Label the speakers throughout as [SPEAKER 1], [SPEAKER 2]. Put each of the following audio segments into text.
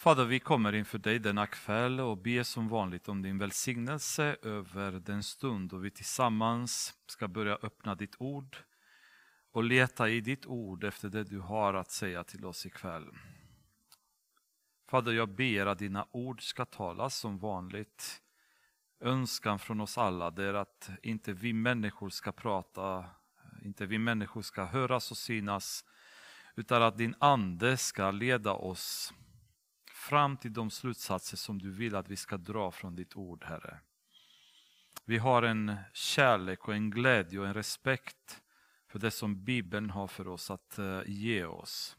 [SPEAKER 1] Fader, vi kommer inför dig denna kväll och ber som vanligt om din välsignelse över den stund då vi tillsammans ska börja öppna ditt ord och leta i ditt ord efter det du har att säga till oss ikväll. Fader, jag ber att dina ord ska talas som vanligt. Önskan från oss alla det är att inte vi människor ska prata, inte vi människor ska höras och synas, utan att din ande ska leda oss fram till de slutsatser som du vill att vi ska dra från ditt ord, Herre. Vi har en kärlek och en glädje och en respekt för det som Bibeln har för oss att eh, ge oss.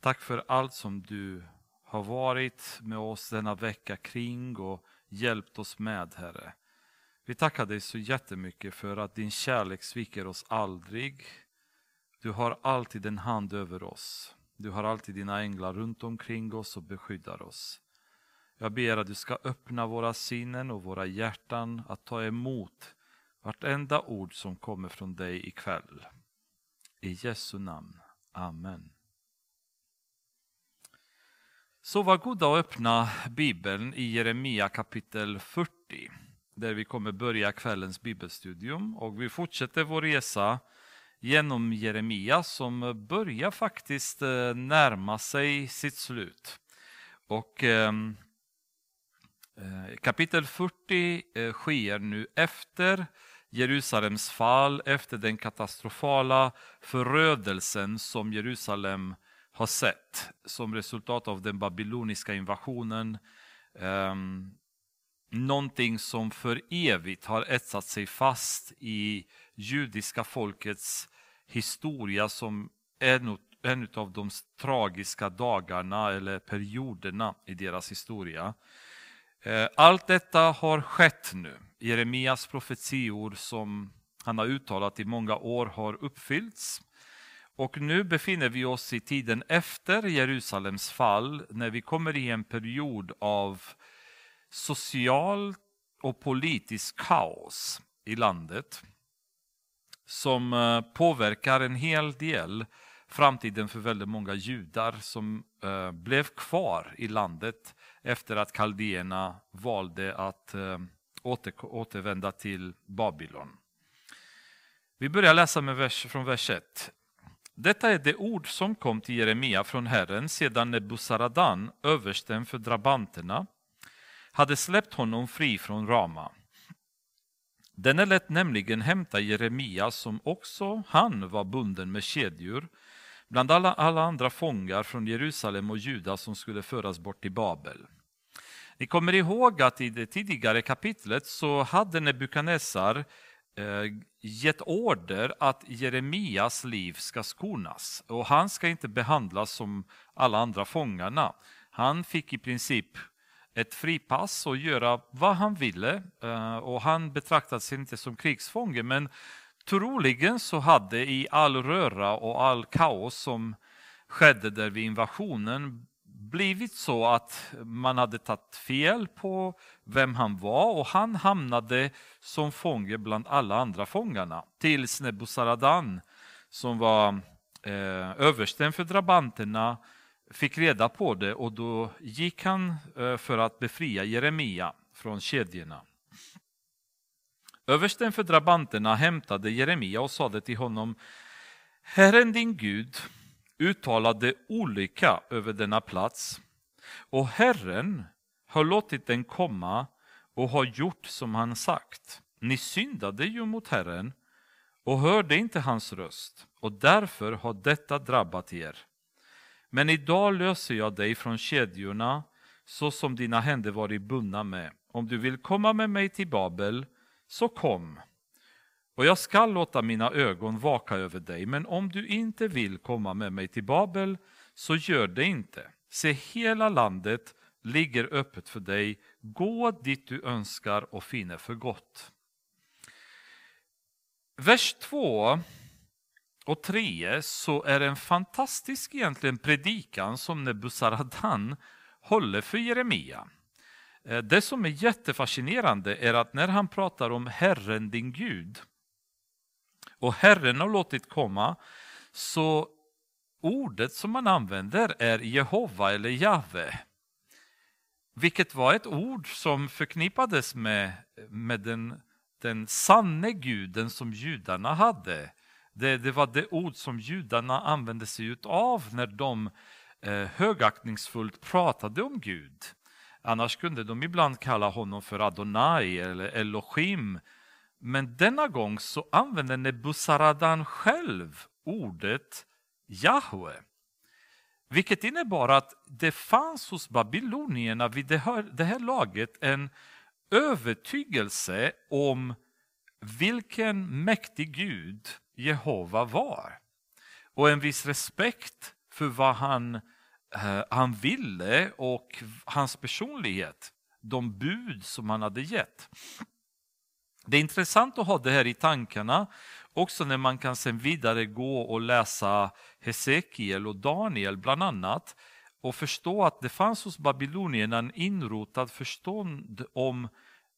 [SPEAKER 1] Tack för allt som du har varit med oss denna vecka kring och hjälpt oss med, Herre. Vi tackar dig så jättemycket för att din kärlek sviker oss aldrig. Du har alltid en hand över oss. Du har alltid dina änglar runt omkring oss och beskyddar oss. Jag ber att du ska öppna våra sinnen och våra hjärtan att ta emot vartenda ord som kommer från dig ikväll. I Jesu namn. Amen. Så var goda och öppna Bibeln i Jeremia kapitel 40 där vi kommer börja kvällens bibelstudium och vi fortsätter vår resa genom Jeremia som börjar faktiskt eh, närma sig sitt slut. Och ehm, eh, kapitel 40 eh, sker nu efter Jerusalems fall, efter den katastrofala förödelsen som Jerusalem har sett som resultat av den babyloniska invasionen. Eh, någonting som för evigt har etsat sig fast i judiska folkets historia som en, en av de tragiska dagarna eller perioderna i deras historia. Eh, allt detta har skett nu. Jeremias profetior som han har uttalat i många år har uppfyllts. Och nu befinner vi oss i tiden efter Jerusalems fall när vi kommer i en period av social och politisk kaos i landet som eh, påverkar en hel del framtiden för väldigt många judar som eh, blev kvar i landet efter att kaldéerna valde att eh, återvända till Babylon. Vi börjar läsa med vers, från vers 1. Detta är det ord som kom till Jeremia från Herren sedan Nebusaradan, översten för drabanterna, hade släppt honom fri från Rama. Denne lät nämligen hämta Jeremia som också han var bunden med kedjor bland alla, alla andra fångar från Jerusalem och Juda som skulle föras bort till Babel. Ni kommer ihåg att i det tidigare kapitlet så hade Nebukadnessar eh, gett order att Jeremias liv ska skonas och han ska inte behandlas som alla andra fångarna. Han fick i princip ett fripass och göra vad han ville. Eh, och han betraktade sig inte som krigsfånge, men troligen så hade i all röra och all kaos som skedde där vid invasionen blivit så att man hade tagit fel på vem han var och han hamnade som fånge bland alla andra fångarna. Tills Nebuzaradan som var eh, översten för drabanterna fick reda på det och då gick han eh, för att befria Jeremia från kedjorna. Översten för drabanterna hämtade Jeremia och sade till honom Herren din Gud uttalade olycka över denna plats och Herren har låtit den komma och har gjort som han sagt. Ni syndade ju mot Herren och hörde inte hans röst och därför har detta drabbat er. Men idag löser jag dig från kedjorna så som dina händer varit bundna med. Om du vill komma med mig till Babel, så kom. Och jag skall låta mina ögon vaka över dig, men om du inte vill komma med mig till Babel, så gör det inte. Se, hela landet ligger öppet för dig. Gå dit du önskar och finner för gott. Vers 2 och 3 så är det en fantastisk egentligen predikan som Nebuzaradan håller för Jeremia. Eh, det som är jättefascinerande är att när han pratar om Herren din Gud och Herren har låtit komma så ordet som man använder är Jehova eller Jahve. Vilket var ett ord som förknippades med, med den, den sanne guden som judarna hade. Det, det var det ord som judarna använde sig av när de eh, högaktningsfullt pratade om Gud. Annars kunde de ibland kalla honom för Adonai eller Elohim. Men denna gång så använde Nebusaradan själv ordet Jahwe. Vilket innebar att det fanns hos babylonierna vid det här, det här laget en övertygelse om vilken mäktig Gud Jehova var. Och en viss respekt för vad han, eh, han ville och hans personlighet, de bud som han hade gett. Det är intressant att ha det här i tankarna också när man kan sen vidare gå och läsa Hesekiel och Daniel bland annat och förstå att det fanns hos babylonierna en inrotad förstånd om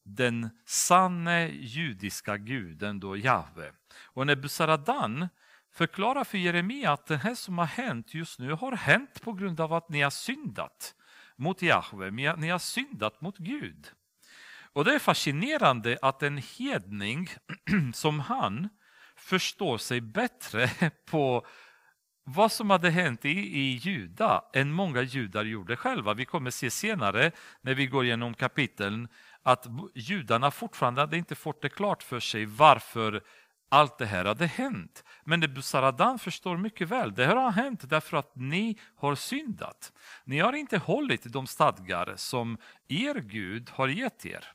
[SPEAKER 1] den sanne judiska guden då Jahve. Och Nebusaradan förklarar för Jeremia att det här som har hänt just nu har hänt på grund av att ni har syndat mot Jahve, ni har syndat mot Gud. Och det är fascinerande att en hedning som han förstår sig bättre på vad som hade hänt i, i Juda än många judar gjorde själva. Vi kommer se senare när vi går igenom kapiteln att judarna fortfarande hade inte fått det klart för sig varför allt det här hade hänt. Men Nebuzaradan förstår mycket väl, det här har hänt därför att ni har syndat. Ni har inte hållit de stadgar som er Gud har gett er.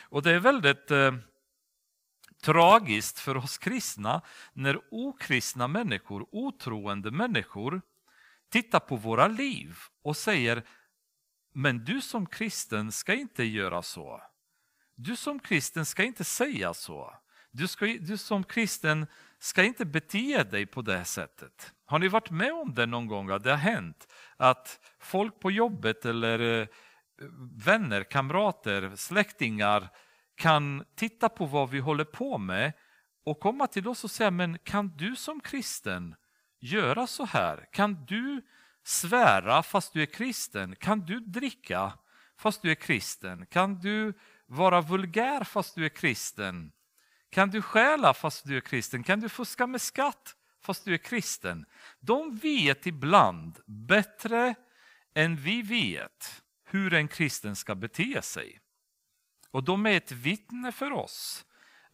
[SPEAKER 1] Och det är väldigt eh, tragiskt för oss kristna när okristna människor, otroende människor tittar på våra liv och säger men du som kristen ska inte göra så. Du som kristen ska inte säga så. Du, ska, du som kristen ska inte bete dig på det sättet. Har ni varit med om det någon gång? Att det har hänt att folk på jobbet eller eh, vänner, kamrater, släktingar kan titta på vad vi håller på med och komma till oss och säga, men kan du som kristen göra så här? Kan du svära fast du är kristen? Kan du dricka fast du är kristen? Kan du vara vulgär fast du är kristen? Kan du stjäla fast du är kristen? Kan du fuska med skatt fast du är kristen? De vet ibland bättre än vi vet hur en kristen ska bete sig. Och de är ett vittne för oss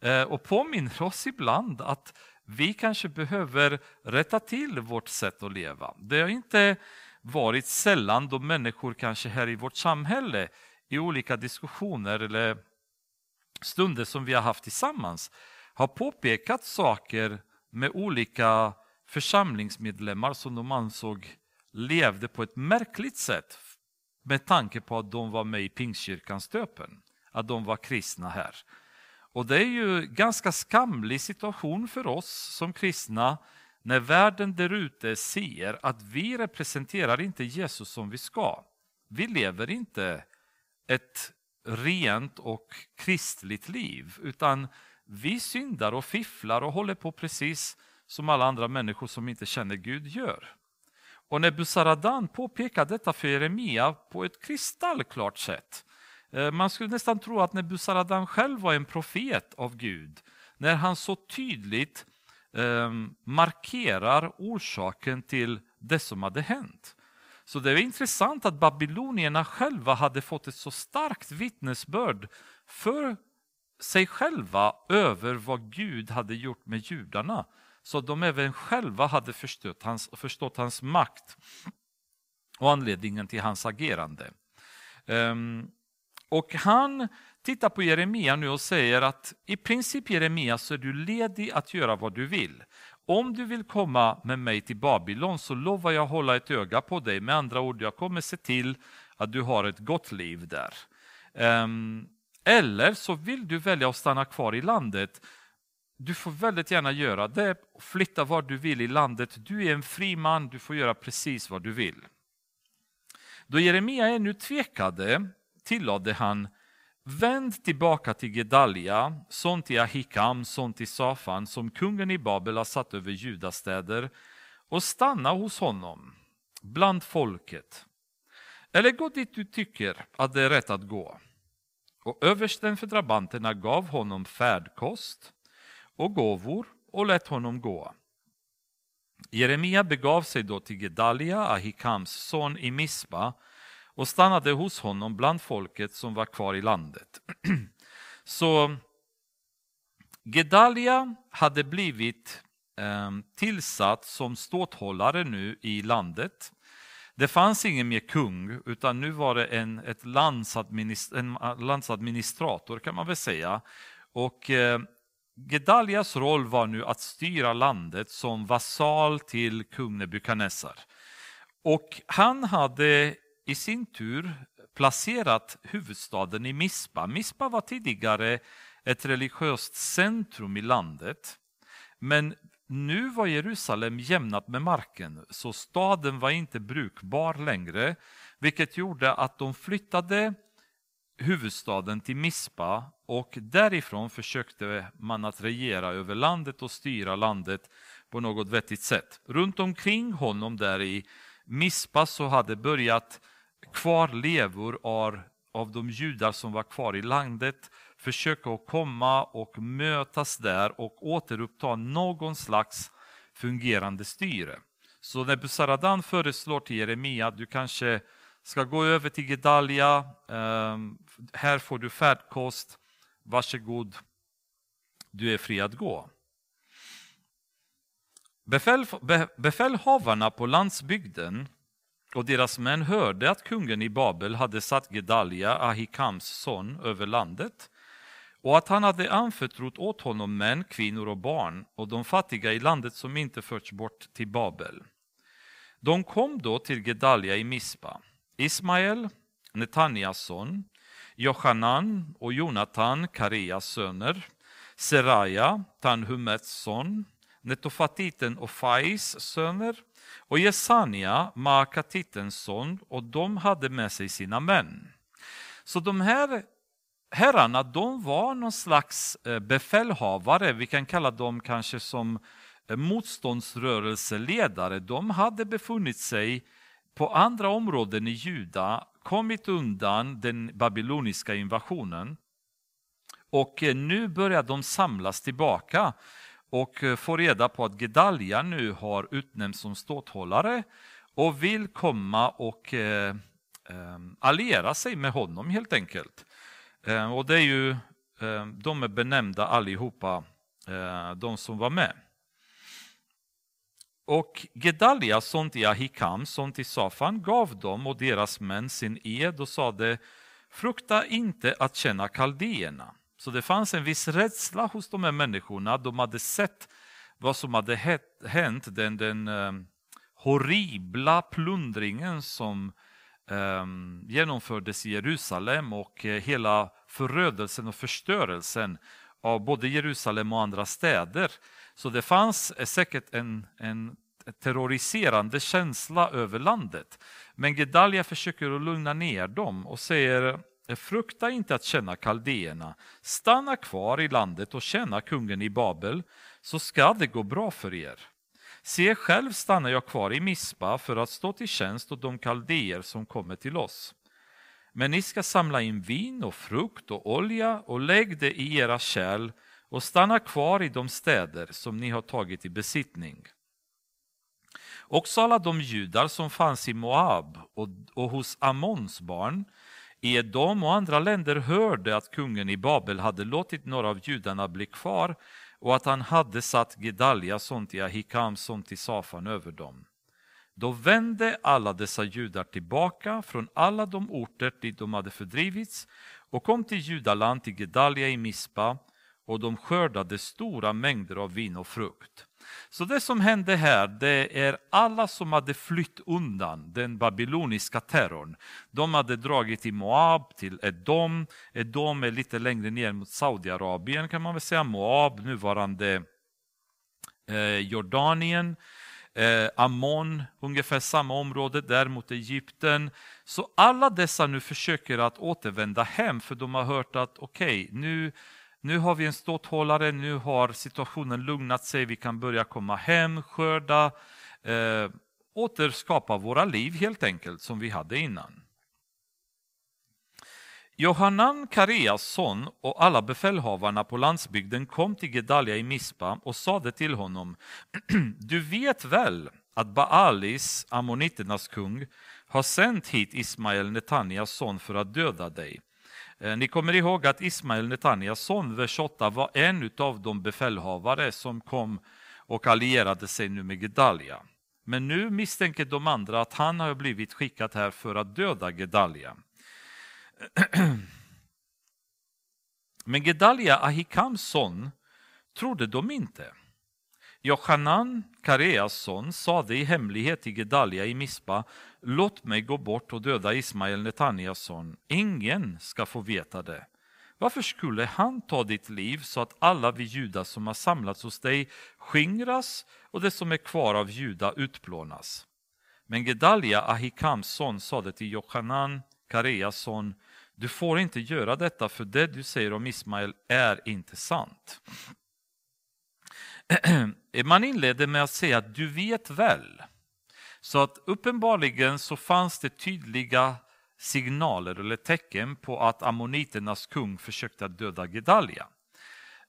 [SPEAKER 1] eh, och påminner oss ibland att vi kanske behöver rätta till vårt sätt att leva. Det har inte varit sällan då människor kanske här i vårt samhälle i olika diskussioner eller stunder som vi har haft tillsammans har påpekat saker med olika församlingsmedlemmar som de ansåg levde på ett märkligt sätt med tanke på att de var med i Pingstkyrkans döpen, att de var kristna här. Och det är ju en ganska skamlig situation för oss som kristna när världen där ute ser att vi representerar inte Jesus som vi ska. Vi lever inte ett rent och kristligt liv utan vi syndar och fifflar och håller på precis som alla andra människor som inte känner Gud gör. Och när Busaradan påpekar detta för Jeremia på ett kristallklart sätt Eh, man skulle nästan tro att Nebusaradan själv var en profet av Gud när han så tydligt eh, markerar orsaken till det som hade hänt. Så det är intressant att babylonierna själva hade fått ett så starkt vittnesbörd för sig själva över vad Gud hade gjort med judarna. Så de även själva hade förstått hans, förstått hans makt och anledningen till hans agerande. Um, och han tittar på Jeremia nu och säger att i princip Jeremia så är du ledig att göra vad du vill. Om du vill komma med mig till Babylon så lovar jag hålla ett öga på dig. Med andra ord, jag kommer se till att du har ett gott liv där. Ehm, eller så vill du välja att stanna kvar i landet. Du får väldigt gärna göra det, flytta var du vill i landet. Du är en fri man, du får göra precis vad du vill. Då Jeremia ännu tvekade tillade han Vänd tillbaka till Gedalia, son till Ahikam, son till Safan, som kungen i Babel har satt över judastäder och stanna hos honom, bland folket. Eller gå dit du tycker att det är rätt att gå. Och översten för drabanterna gav honom färdkost och gåvor och lät honom gå. Jeremia begav sig då till Gedalia, Ahikams son i Mispa och stannade hos honom bland folket som var kvar i landet. Så Gedalia hade blivit eh, tillsatt som ståthållare nu i landet. Det fanns ingen mer kung, utan nu var det en, ett landsadminist, en landsadministrator kan man väl säga. Och eh, Gedalias roll var nu att styra landet som vasal till kung Nebukadnessar. Och han hade i sin tur placerat huvudstaden i Mispa. Mispa var tidigare ett religiöst centrum i landet. Men nu var Jerusalem jämnat med marken, så staden var inte brukbar längre, vilket gjorde att de flyttade huvudstaden till Mispa och därifrån försökte man att regera över landet och styra landet på något vettigt sätt. Runt omkring honom där i Mispa så hade börjat kvarlevor av, av de judar som var kvar i landet försöka att komma och mötas där och återuppta någon slags fungerande styre. Så Nebuzaradan föreslår till Jeremia att du kanske ska gå över till Gedalia, ehm, här får du färdkost, varsågod, du är fri att gå. Befäl, befälhavarna på landsbygden och deras män hörde att kungen i Babel hade satt Gedalia, Ahikams son, över landet och att han hade anförtrott åt honom män, kvinnor och barn och de fattiga i landet som inte förts bort till Babel. De kom då till Gedalia i Mispa. Ismael, Netanias son, Johanan och Jonathan, Kareas söner, Seraja, Tanhumets son, Netofatiten och Fais söner och Jesania, Maakatitens son, och de hade med sig sina män. Så de här herrarna, de var någon slags eh, befälhavare, vi kan kalla dem kanske som eh, motståndsrörelseledare. De hade befunnit sig på andra områden i Juda, kommit undan den babyloniska invasionen. Och eh, nu börjar de samlas tillbaka och eh, får reda på att Gedalia nu har utnämnts som ståthållare och vill komma och eh, eh, alliera sig med honom helt enkelt. Eh, och det är ju, eh, de är benämnda allihopa, eh, de som var med. Och Gedalia, son till Ahikam, son till Safan, gav dem och deras män sin ed och sade Frukta inte att känna kaldéerna. Så det fanns en viss rädsla hos de här människorna. De hade sett vad som hade hänt, den, den um, horribla plundringen som um, genomfördes i Jerusalem och uh, hela förödelsen och förstörelsen av både Jerusalem och andra städer. Så det fanns eh, säkert en, en terroriserande känsla över landet. Men Gedalia försöker att lugna ner dem och säger Eh, frukta inte att känna kaldéerna, stanna kvar i landet och känna kungen i Babel, så ska det gå bra för er. Se, själv stannar jag kvar i Mispa för att stå till tjänst åt de kaldéer som kommer till oss. Men ni ska samla in vin och frukt och olja och lägg det i era kärl och stanna kvar i de städer som ni har tagit i besittning. Också alla de judar som fanns i Moab och, och hos Amons barn Edom och andra länder hörde att kungen i Babel hade låtit några av judarna bli kvar och att han hade satt Gedalia, son till Ahikam, son till Safan över dem. Då vände alla dessa judar tillbaka från alla de orter dit de hade fördrivits och kom till Judaland, till Gedalia i Mispa och de skördade stora mängder av vin och frukt. Så det som hände här, det är alla som hade flytt undan den babyloniska terrorn. De hade dragit till Moab, till Edom. Edom är lite längre ner mot Saudiarabien kan man väl säga. Moab, nuvarande eh, Jordanien. Eh, Ammon, ungefär samma område, där mot Egypten. Så alla dessa nu försöker att återvända hem för de har hört att okej, okay, nu nu har vi en ståthållare, nu har situationen lugnat sig, vi kan börja komma hem, skörda eh, återskapa våra liv helt enkelt som vi hade innan. Johanan Kareas son och alla befälhavarna på landsbygden kom till Gedalia i Mispa och sade till honom Du vet väl att Baalis, ammoniternas kung, har sänt hit Ismael, Netanias son, för att döda dig. Eh, ni kommer ihåg att Ismael, Netanyas son, vers 8, var en av de befälhavare som kom och allierade sig nu med Gedalia. Men nu misstänker de andra att han har blivit skickad här för att döda Gedalia. Men Gedalia, Ahikams son, trodde de inte. Johanan, Kareas son, sade i hemlighet till Gedalia i Mispa, låt mig gå bort och döda Ismael, Netanias son. Ingen ska få veta det. Varför skulle han ta ditt liv så att alla vi judar som har samlats hos dig skingras och det som är kvar av Juda utplånas? Men Gedalia, Ahikams son, sade till Johanan, Kareas son, du får inte göra detta för det du säger om Ismael är inte sant. Man inledde med att säga att du vet väl. Så att uppenbarligen så fanns det tydliga signaler eller tecken på att ammoniternas kung försökte döda Gedalia.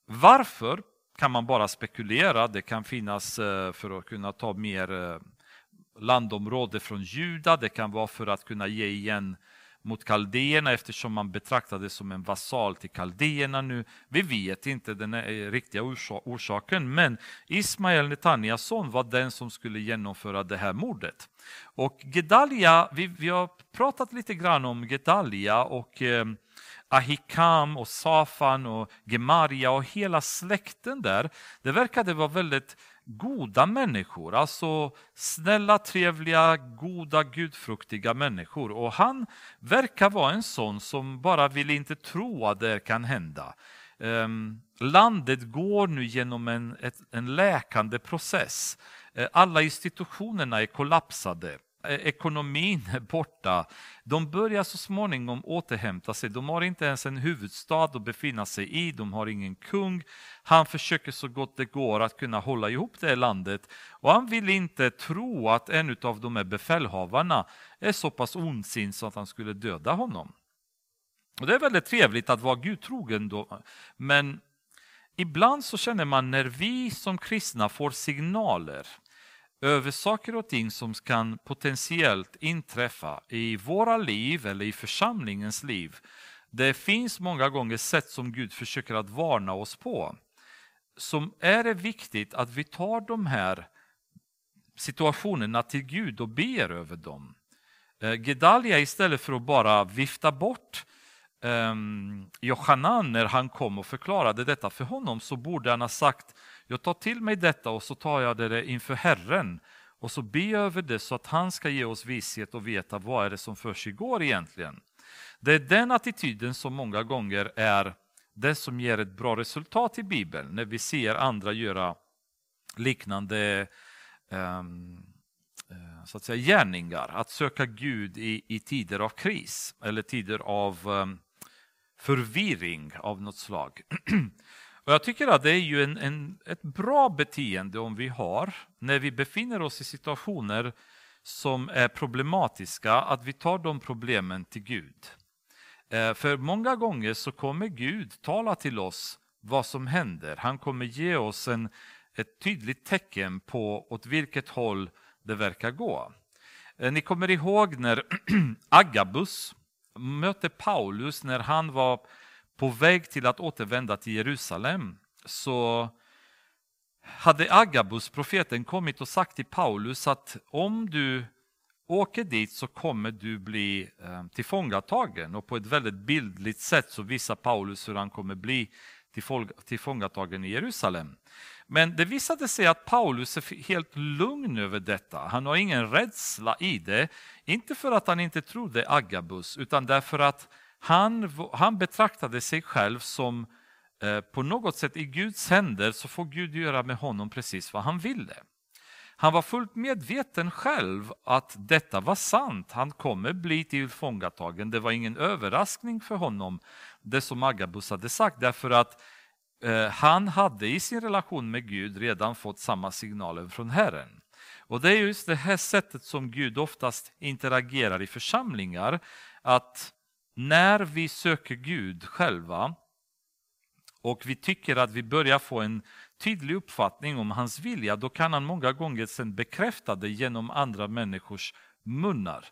[SPEAKER 1] Varför kan man bara spekulera. Det kan finnas eh, för att kunna ta mer eh, landområde från Juda. Det kan vara för att kunna ge igen mot kaldéerna eftersom man betraktades det som en vasal till kaldéerna nu. Vi vet inte den eh, riktiga orsaken, men Ismael Netanyas son var den som skulle genomföra det här mordet. Och Gedalia, vi, vi har pratat lite grann om Gedalia och eh, Ahikam och Safan och Gemaria och hela släkten där. Det verkade vara väldigt goda människor, alltså snälla, trevliga, goda, gudfruktiga människor. Och han verkar vara en sån som bara vill inte tro att det kan hända. Um, landet går nu genom en, ett, en läkande process. Uh, alla institutionerna är kollapsade. Eh, ekonomin är borta. De börjar så småningom återhämta sig. De har inte ens en huvudstad att befinna sig i, de har ingen kung. Han försöker så gott det går att kunna hålla ihop det landet och han vill inte tro att en av de här befälhavarna är så pass ondsint så att han skulle döda honom. Och Det är väldigt trevligt att vara gudtrogen då, men ibland så känner man när vi som kristna får signaler över saker och ting som kan potentiellt inträffa i våra liv eller i församlingens liv. Det finns många gånger sätt som Gud försöker att varna oss på. Som är det viktigt att vi tar de här situationerna till Gud och ber över dem. Eh, Gedalia istället för att bara vifta bort Ehm, um, Johanan när han kom och förklarade detta för honom så borde han ha sagt jag tar till mig detta och så tar jag det inför Herren och så ber jag över det så att han ska ge oss visshet och veta vad är det som för sig går egentligen. Det är den attityden som många gånger är det som ger ett bra resultat i Bibeln när vi ser andra göra liknande um, så att säga, gärningar. Att söka Gud i, i tider av kris eller tider av um, förvirring av något slag. Och jag tycker att det är ju en, en, ett bra beteende om vi har när vi befinner oss i situationer som är problematiska, att vi tar de problemen till Gud. Eh, för många gånger så kommer Gud tala till oss vad som händer. Han kommer ge oss en, ett tydligt tecken på åt vilket håll det verkar gå. Eh, ni kommer ihåg när Agabus mötte Paulus när han var på väg till att återvända till Jerusalem så hade Agabus, profeten, kommit och sagt till Paulus att om du åker dit så kommer du bli eh, tillfångatagen. Och på ett väldigt bildligt sätt så visar Paulus hur han kommer bli tillfångatagen i Jerusalem. Men det visade sig att Paulus är helt lugn över detta. Han har ingen rädsla i det. Inte för att han inte trodde Agabus, utan därför att han, han betraktade sig själv som eh, på något sätt i Guds händer så får Gud göra med honom precis vad han ville. Han var fullt medveten själv att detta var sant. Han kommer bli tillfångatagen. Det var ingen överraskning för honom, det som Agabus hade sagt, därför att Eh, han hade i sin relation med Gud redan fått samma signaler från Herren. Och det är just det här sättet som Gud oftast interagerar i församlingar. Att när vi söker Gud själva och vi tycker att vi börjar få en tydlig uppfattning om hans vilja, då kan han många gånger sen bekräfta det genom andra människors munnar.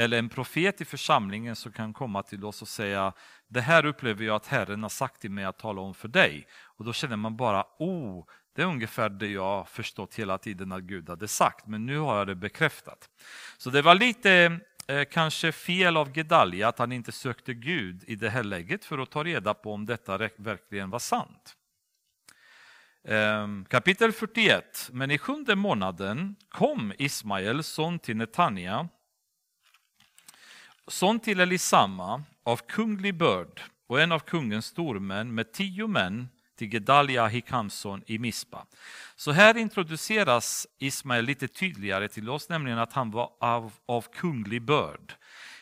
[SPEAKER 1] Eller en profet i församlingen som kan komma till oss och säga det här upplever jag att Herren har sagt till mig att tala om för dig. Och då känner man bara, oh, det är ungefär det jag förstått hela tiden att Gud hade sagt, men nu har jag det bekräftat. Så det var lite eh, kanske fel av Gedalia att han inte sökte Gud i det här läget för att ta reda på om detta verkligen var sant. Eh, kapitel 41. Men i sjunde månaden kom Ismael, son till Netanja, son till Elisama, av kunglig börd och en av kungens stormän med tio män till Gedalia Hikamson i Mispa. Så här introduceras Ismael lite tydligare till oss, nämligen att han var av, av kunglig börd.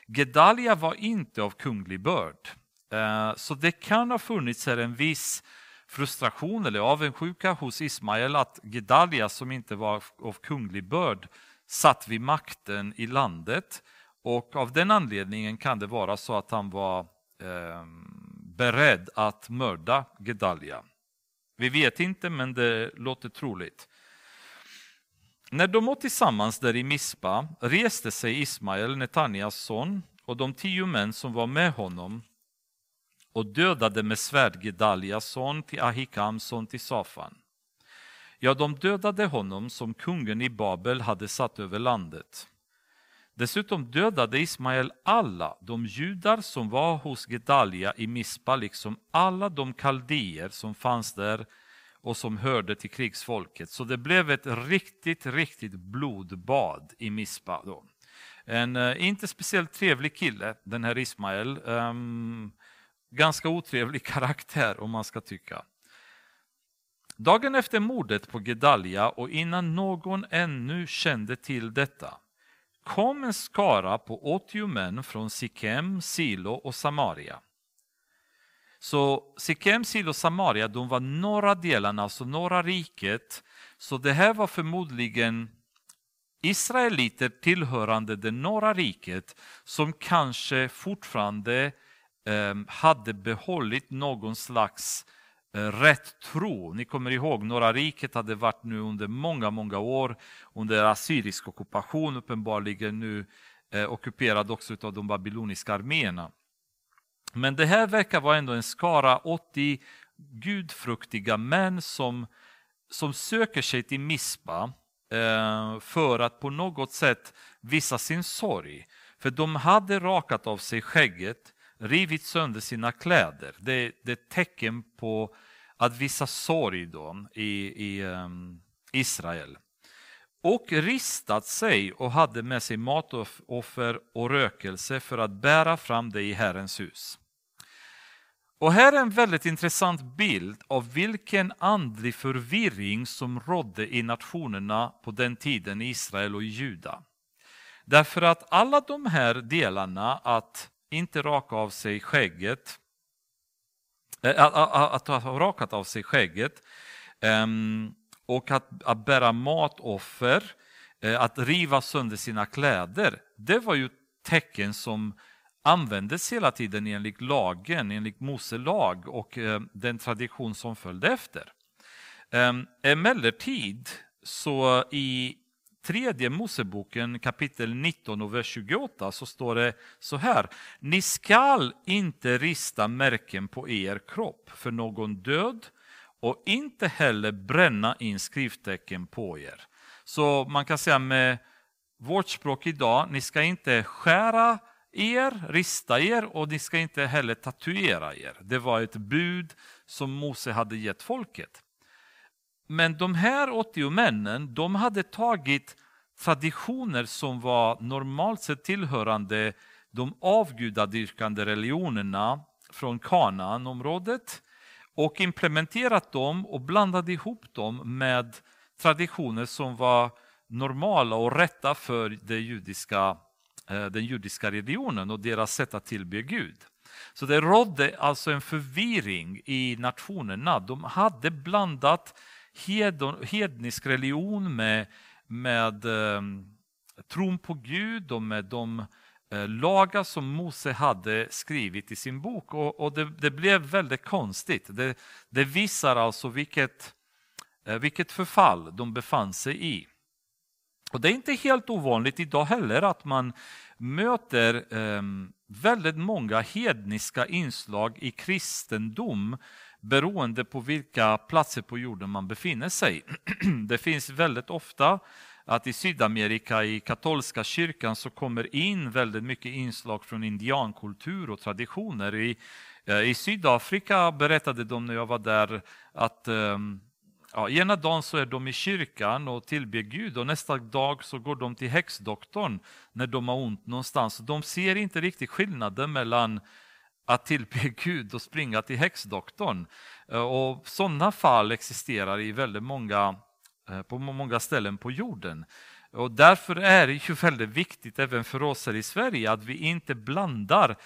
[SPEAKER 1] Gedalia var inte av kunglig börd. Eh, så det kan ha funnits här en viss frustration eller avundsjuka hos Ismael att Gedalia, som inte var av kunglig börd, satt vid makten i landet. Och av den anledningen kan det vara så att han var eh, beredd att mörda Gedalia. Vi vet inte, men det låter troligt. När de var tillsammans där i Mispa reste sig Ismael, Netanias son, och de tio män som var med honom och dödade med svärd Gedalias son till Ahikams son till Safan. Ja, de dödade honom som kungen i Babel hade satt över landet. Dessutom dödade Ismael alla de judar som var hos Gedalia i Mispa, liksom alla de kaldéer som fanns där och som hörde till krigsfolket. Så det blev ett riktigt, riktigt blodbad i Mispa. Då. En eh, inte speciellt trevlig kille, den här Ismael. Um, ganska otrevlig karaktär om man ska tycka. Dagen efter mordet på Gedalia och innan någon ännu kände till detta kom en skara på 80 män från Sikem, Silo och Samaria. Så Sikem, Silo och Samaria de var norra delarna, alltså norra riket. Så det här var förmodligen israeliter tillhörande det norra riket som kanske fortfarande eh, hade behållit någon slags Eh, Eh, rätt tro. Ni kommer ihåg, Norra riket hade varit nu under många, många år under assyrisk ockupation, uppenbarligen nu eh, ockuperad också av de babyloniska arméerna. Men det här verkar vara ändå en skara 80 gudfruktiga män som, som söker sig till Mispa eh, för att på något sätt visa sin sorg. För de hade rakat av sig skägget, rivit sönder sina kläder. Det, det är ett tecken på att visa sorg då i, i um, Israel. Och ristat sig och hade med sig matoffer och rökelse för att bära fram det i Herrens hus. Och här är en väldigt intressant bild av vilken andlig förvirring som rådde i nationerna på den tiden i Israel och i Juda. Därför att alla de här delarna, att inte raka av sig skägget, eh, att, att, ha rakat av sig skägget ehm, och att, att bära matoffer, eh, att riva sönder sina kläder, det var ju tecken som användes hela tiden enligt lagen, enligt Mose lag och eh, den tradition som följde efter. Ehm, emellertid så i tredje Moseboken kapitel 19 och vers 28 så står det så här. Ni skall inte rista märken på er kropp för någon död och inte heller bränna in skrifttecken på er. Så man kan säga med vårt språk idag, ni ska inte skära er, rista er och ni ska inte heller tatuera er. Det var ett bud som Mose hade gett folket. Men de här 80 männen, de hade tagit traditioner som var normalt sett tillhörande de avgudadyrkande religionerna från Kanaanområdet och implementerat dem och blandat ihop dem med traditioner som var normala och rätta för det judiska, eh, den judiska religionen och deras sätt att tillbe Gud. Så det rådde alltså en förvirring i nationerna. De hade blandat hednisk religion med, med eh, tron på Gud och med de eh, lagar som Mose hade skrivit i sin bok. Och, och det, det, blev väldigt konstigt. Det, det visar alltså vilket, eh, vilket förfall de befann sig i. Och Det är inte helt ovanligt idag heller att man möter eh, väldigt många hedniska inslag i kristendom beroende på vilka platser på jorden man befinner sig. Det finns väldigt ofta att i Sydamerika, i katolska kyrkan, så kommer in väldigt mycket inslag från indiankultur och traditioner. I, eh, i Sydafrika berättade de när jag var där att ehm, Ja, ena dagen så är de i kyrkan och tillber Gud och nästa dag så går de till häxdoktorn när de har ont någonstans. De ser inte riktigt skillnaden mellan att tillbe Gud och springa till häxdoktorn. Eh, och sådana fall existerar i väldigt många, eh, på många ställen på jorden. Och därför är det ju väldigt viktigt även för oss här i Sverige att vi inte blandar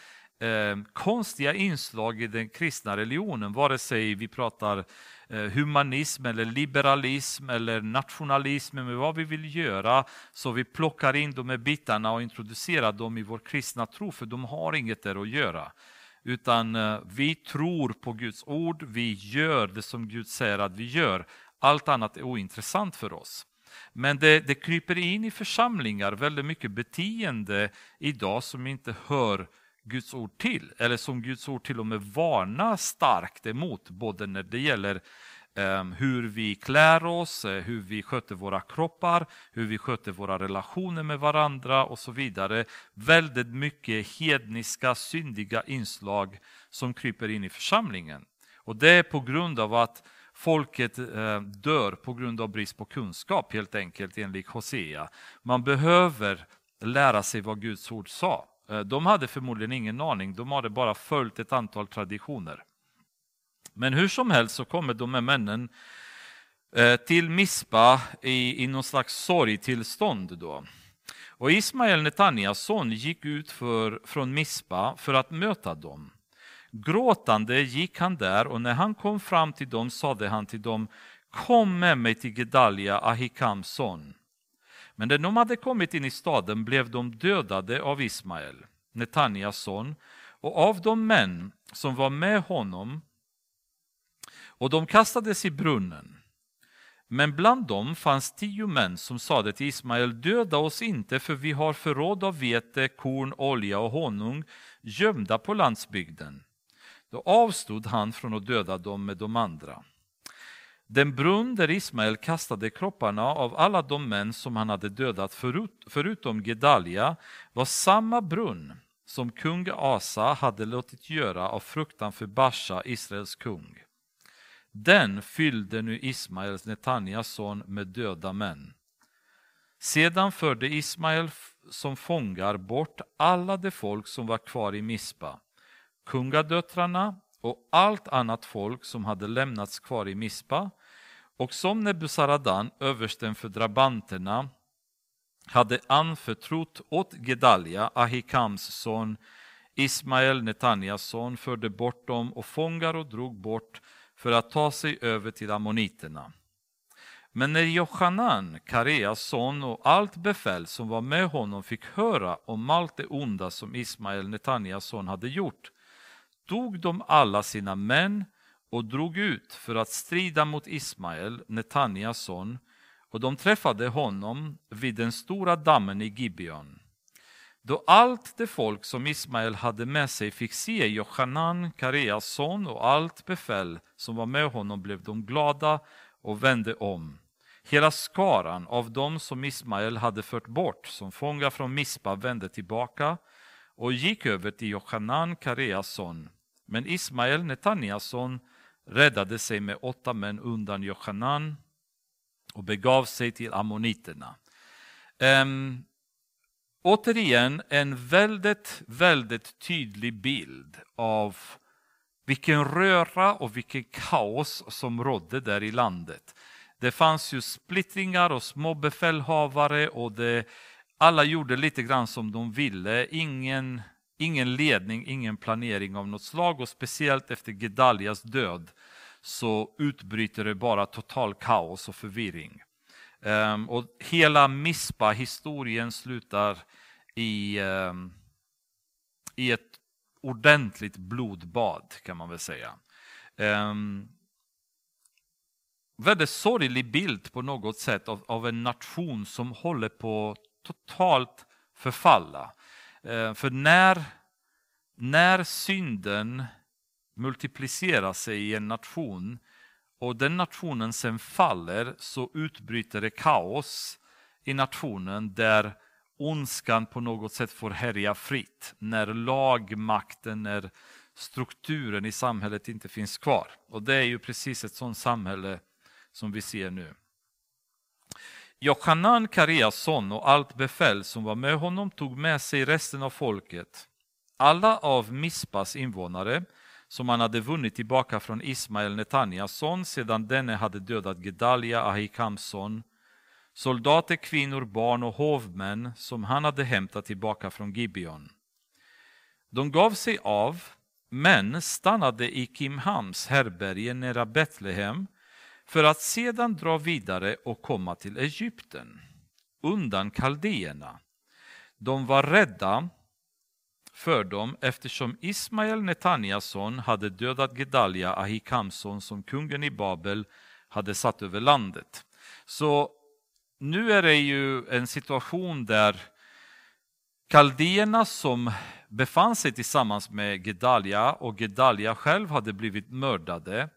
[SPEAKER 1] eh, konstiga inslag i den kristna religionen, vare sig vi pratar eh, humanism eller liberalism eller nationalism, med vad vi vill göra, så vi plockar in de här bitarna och introducerar dem i vår kristna tro, för de har inget där att göra. Utan eh, vi tror på Guds ord, vi gör det som Gud säger att vi gör. Allt annat är ointressant för oss. Men det, det kryper in i församlingar väldigt mycket beteende idag som inte hör Guds ord till, eller som Guds ord till och med varnar starkt emot, både när det gäller Ehm, hur vi klär oss, eh, hur vi sköter våra kroppar, hur vi sköter våra relationer med varandra och så vidare. Väldigt mycket hedniska, syndiga inslag som kryper in i församlingen. Och det är på grund av att folket ehm, dör på grund av brist på kunskap helt enkelt enligt Hosea. Man behöver lära sig vad Guds ord sa. Eh, de hade förmodligen ingen aning, de hade bara följt ett antal traditioner. Men hur som helst så kommer de här männen eh, till Mispa i, i någon slags sorgtillstånd. Då. Och Ismael Netanyas son gick ut för, från Mispa för att möta dem. Gråtande gick han där och när han kom fram till dem sade han till dem Kom med mig till Gedalia, Ahikams son. Men när de hade kommit in i staden blev de dödade av Ismael, Netanyas son, och av de män som var med honom och de kastades i brunnen. Men bland dem fanns tio män som sade till Ismael, döda oss inte, för vi har förråd av vete, korn, olja och honung gömda på landsbygden. Då avstod han från att döda dem med de andra. Den brunn där Ismael kastade kropparna av alla de män som han hade dödat förut, förutom Gedalia var samma brunn som kung Asa hade låtit göra av fruktan för Basha, Israels kung. Den fyllde nu Ismaels, Netanyas son, med döda män. Sedan förde Ismael som fångar bort alla de folk som var kvar i Mispa, kungadöttrarna och allt annat folk som hade lämnats kvar i Mispa, och som Nebusaradan, översten för drabanterna, hade anförtrott åt Gedalia, Ahikams son, Ismael, Netanyas son, förde bort dem och fångar och drog bort för att ta sig över till ammoniterna. Men när Johanan, Kareas son och allt befäl som var med honom fick höra om allt det onda som Ismael, Netanyas son, hade gjort, tog de alla sina män och drog ut för att strida mot Ismael, Netanyas son, och de träffade honom vid den stora dammen i Gibeon. Då allt det folk som Ismael hade med sig fick se Johanan, Kareas son och allt befäl som var med honom blev de glada och vände om. Hela skaran av dem som Ismael hade fört bort som fångar från Mispa vände tillbaka och gick över till Johanan, Kareas son. Men Ismael, Netanias son, räddade sig med åtta män undan Johanan och begav sig till ammoniterna. Um, återigen en väldigt, väldigt tydlig bild av vilken röra och vilken kaos som rådde där i landet. Det fanns ju splittringar och små befälhavare och det, alla gjorde lite grann som de ville. Ingen, ingen ledning, ingen planering av något slag och speciellt efter Gedalias död så utbryter det bara total kaos och förvirring. Ehm, och hela Mispa-historien slutar i, ehm, i ett ordentligt blodbad kan man väl säga. Ehm, väldigt sorglig bild på något sätt av, av en nation som håller på totalt förfalla. För när, när synden multiplicerar sig i en nation och den nationen sen faller så utbryter det kaos i nationen där ondskan på något sätt får härja fritt. När lagmakten, när strukturen i samhället inte finns kvar. Och det är ju precis ett sådant samhälle som vi ser nu. Johanan Kariasson och allt befäl som var med honom tog med sig resten av folket. Alla av Mispas invånare som han hade vunnit tillbaka från Ismael Netanyas son sedan denne hade dödat Gedalia, Ahikams son, soldater, kvinnor, barn och hovmän som han hade hämtat tillbaka från Gibeon. De gav sig av, men stannade i Kimhams härbärge nära Betlehem för att sedan dra vidare och komma till Egypten, undan kaldéerna. De var rädda för dem eftersom Ismael Netanyasson hade dödat Gedalia, Ahikamson, som kungen i Babel hade satt över landet. Så nu är det ju en situation där kaldéerna som befann sig tillsammans med Gedalia och Gedalia själv hade blivit mördade.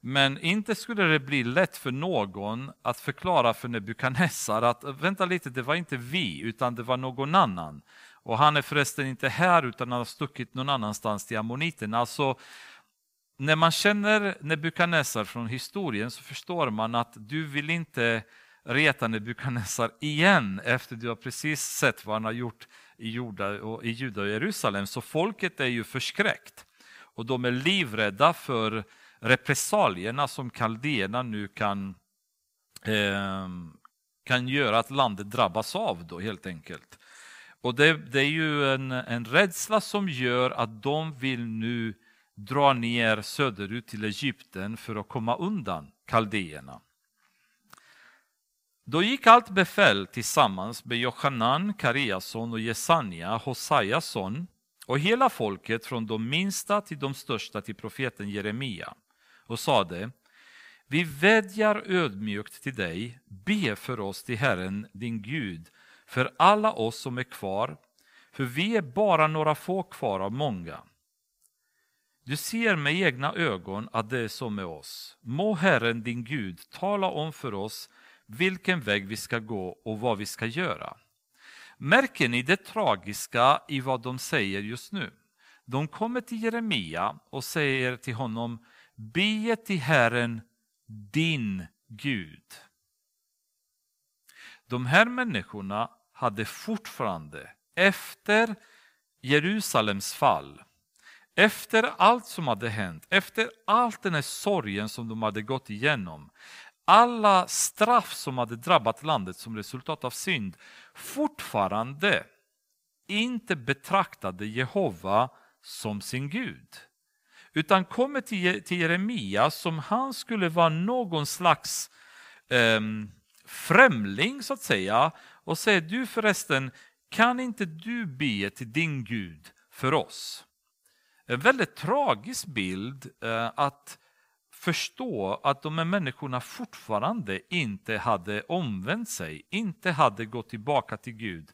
[SPEAKER 1] Men inte skulle det bli lätt för någon att förklara för Nebukadnessar att vänta lite, det var inte vi utan det var någon annan. Och han är förresten inte här utan han har stuckit någon annanstans till ammoniterna. Alltså, när man känner Nebukadnessar från historien så förstår man att du vill inte reta Nebukadnessar igen efter du har precis sett vad han har gjort i Juda och, i Juda och Jerusalem. Så folket är ju förskräckt och de är livrädda för repressalierna som kaldéerna nu kan, eh, kan göra att landet drabbas av då helt enkelt. Och det, det, är ju en, en rädsla som gör att de vill nu dra ner söderut till Egypten för att komma undan kaldéerna. Då gick allt befäl tillsammans med Johanan, Kariason och Jesania, Hosajas son, och hela folket från de minsta till de största till profeten Jeremia och sade Vi vädjar ödmjukt till dig, be för oss till Herren din Gud för alla oss som är kvar, för vi är bara några få kvar av många. Du ser med egna ögon att det är så med oss. Må Herren din Gud tala om för oss vilken väg vi ska gå och vad vi ska göra. Märker ni det tragiska i vad de säger just nu? De kommer till Jeremia och säger till honom Be till Herren din Gud. De här människorna hade fortfarande, efter Jerusalems fall, efter allt som hade hänt, efter all den här sorgen som de hade gått igenom, alla straff som hade drabbat landet som resultat av synd, fortfarande inte betraktade Jehova som sin Gud. Utan kommer till Jeremia som han skulle vara någon slags eh, främling så att säga och säger du förresten, kan inte du be till din Gud för oss? En väldigt tragisk bild eh, att förstå att de här människorna fortfarande inte hade omvänt sig, inte hade gått tillbaka till Gud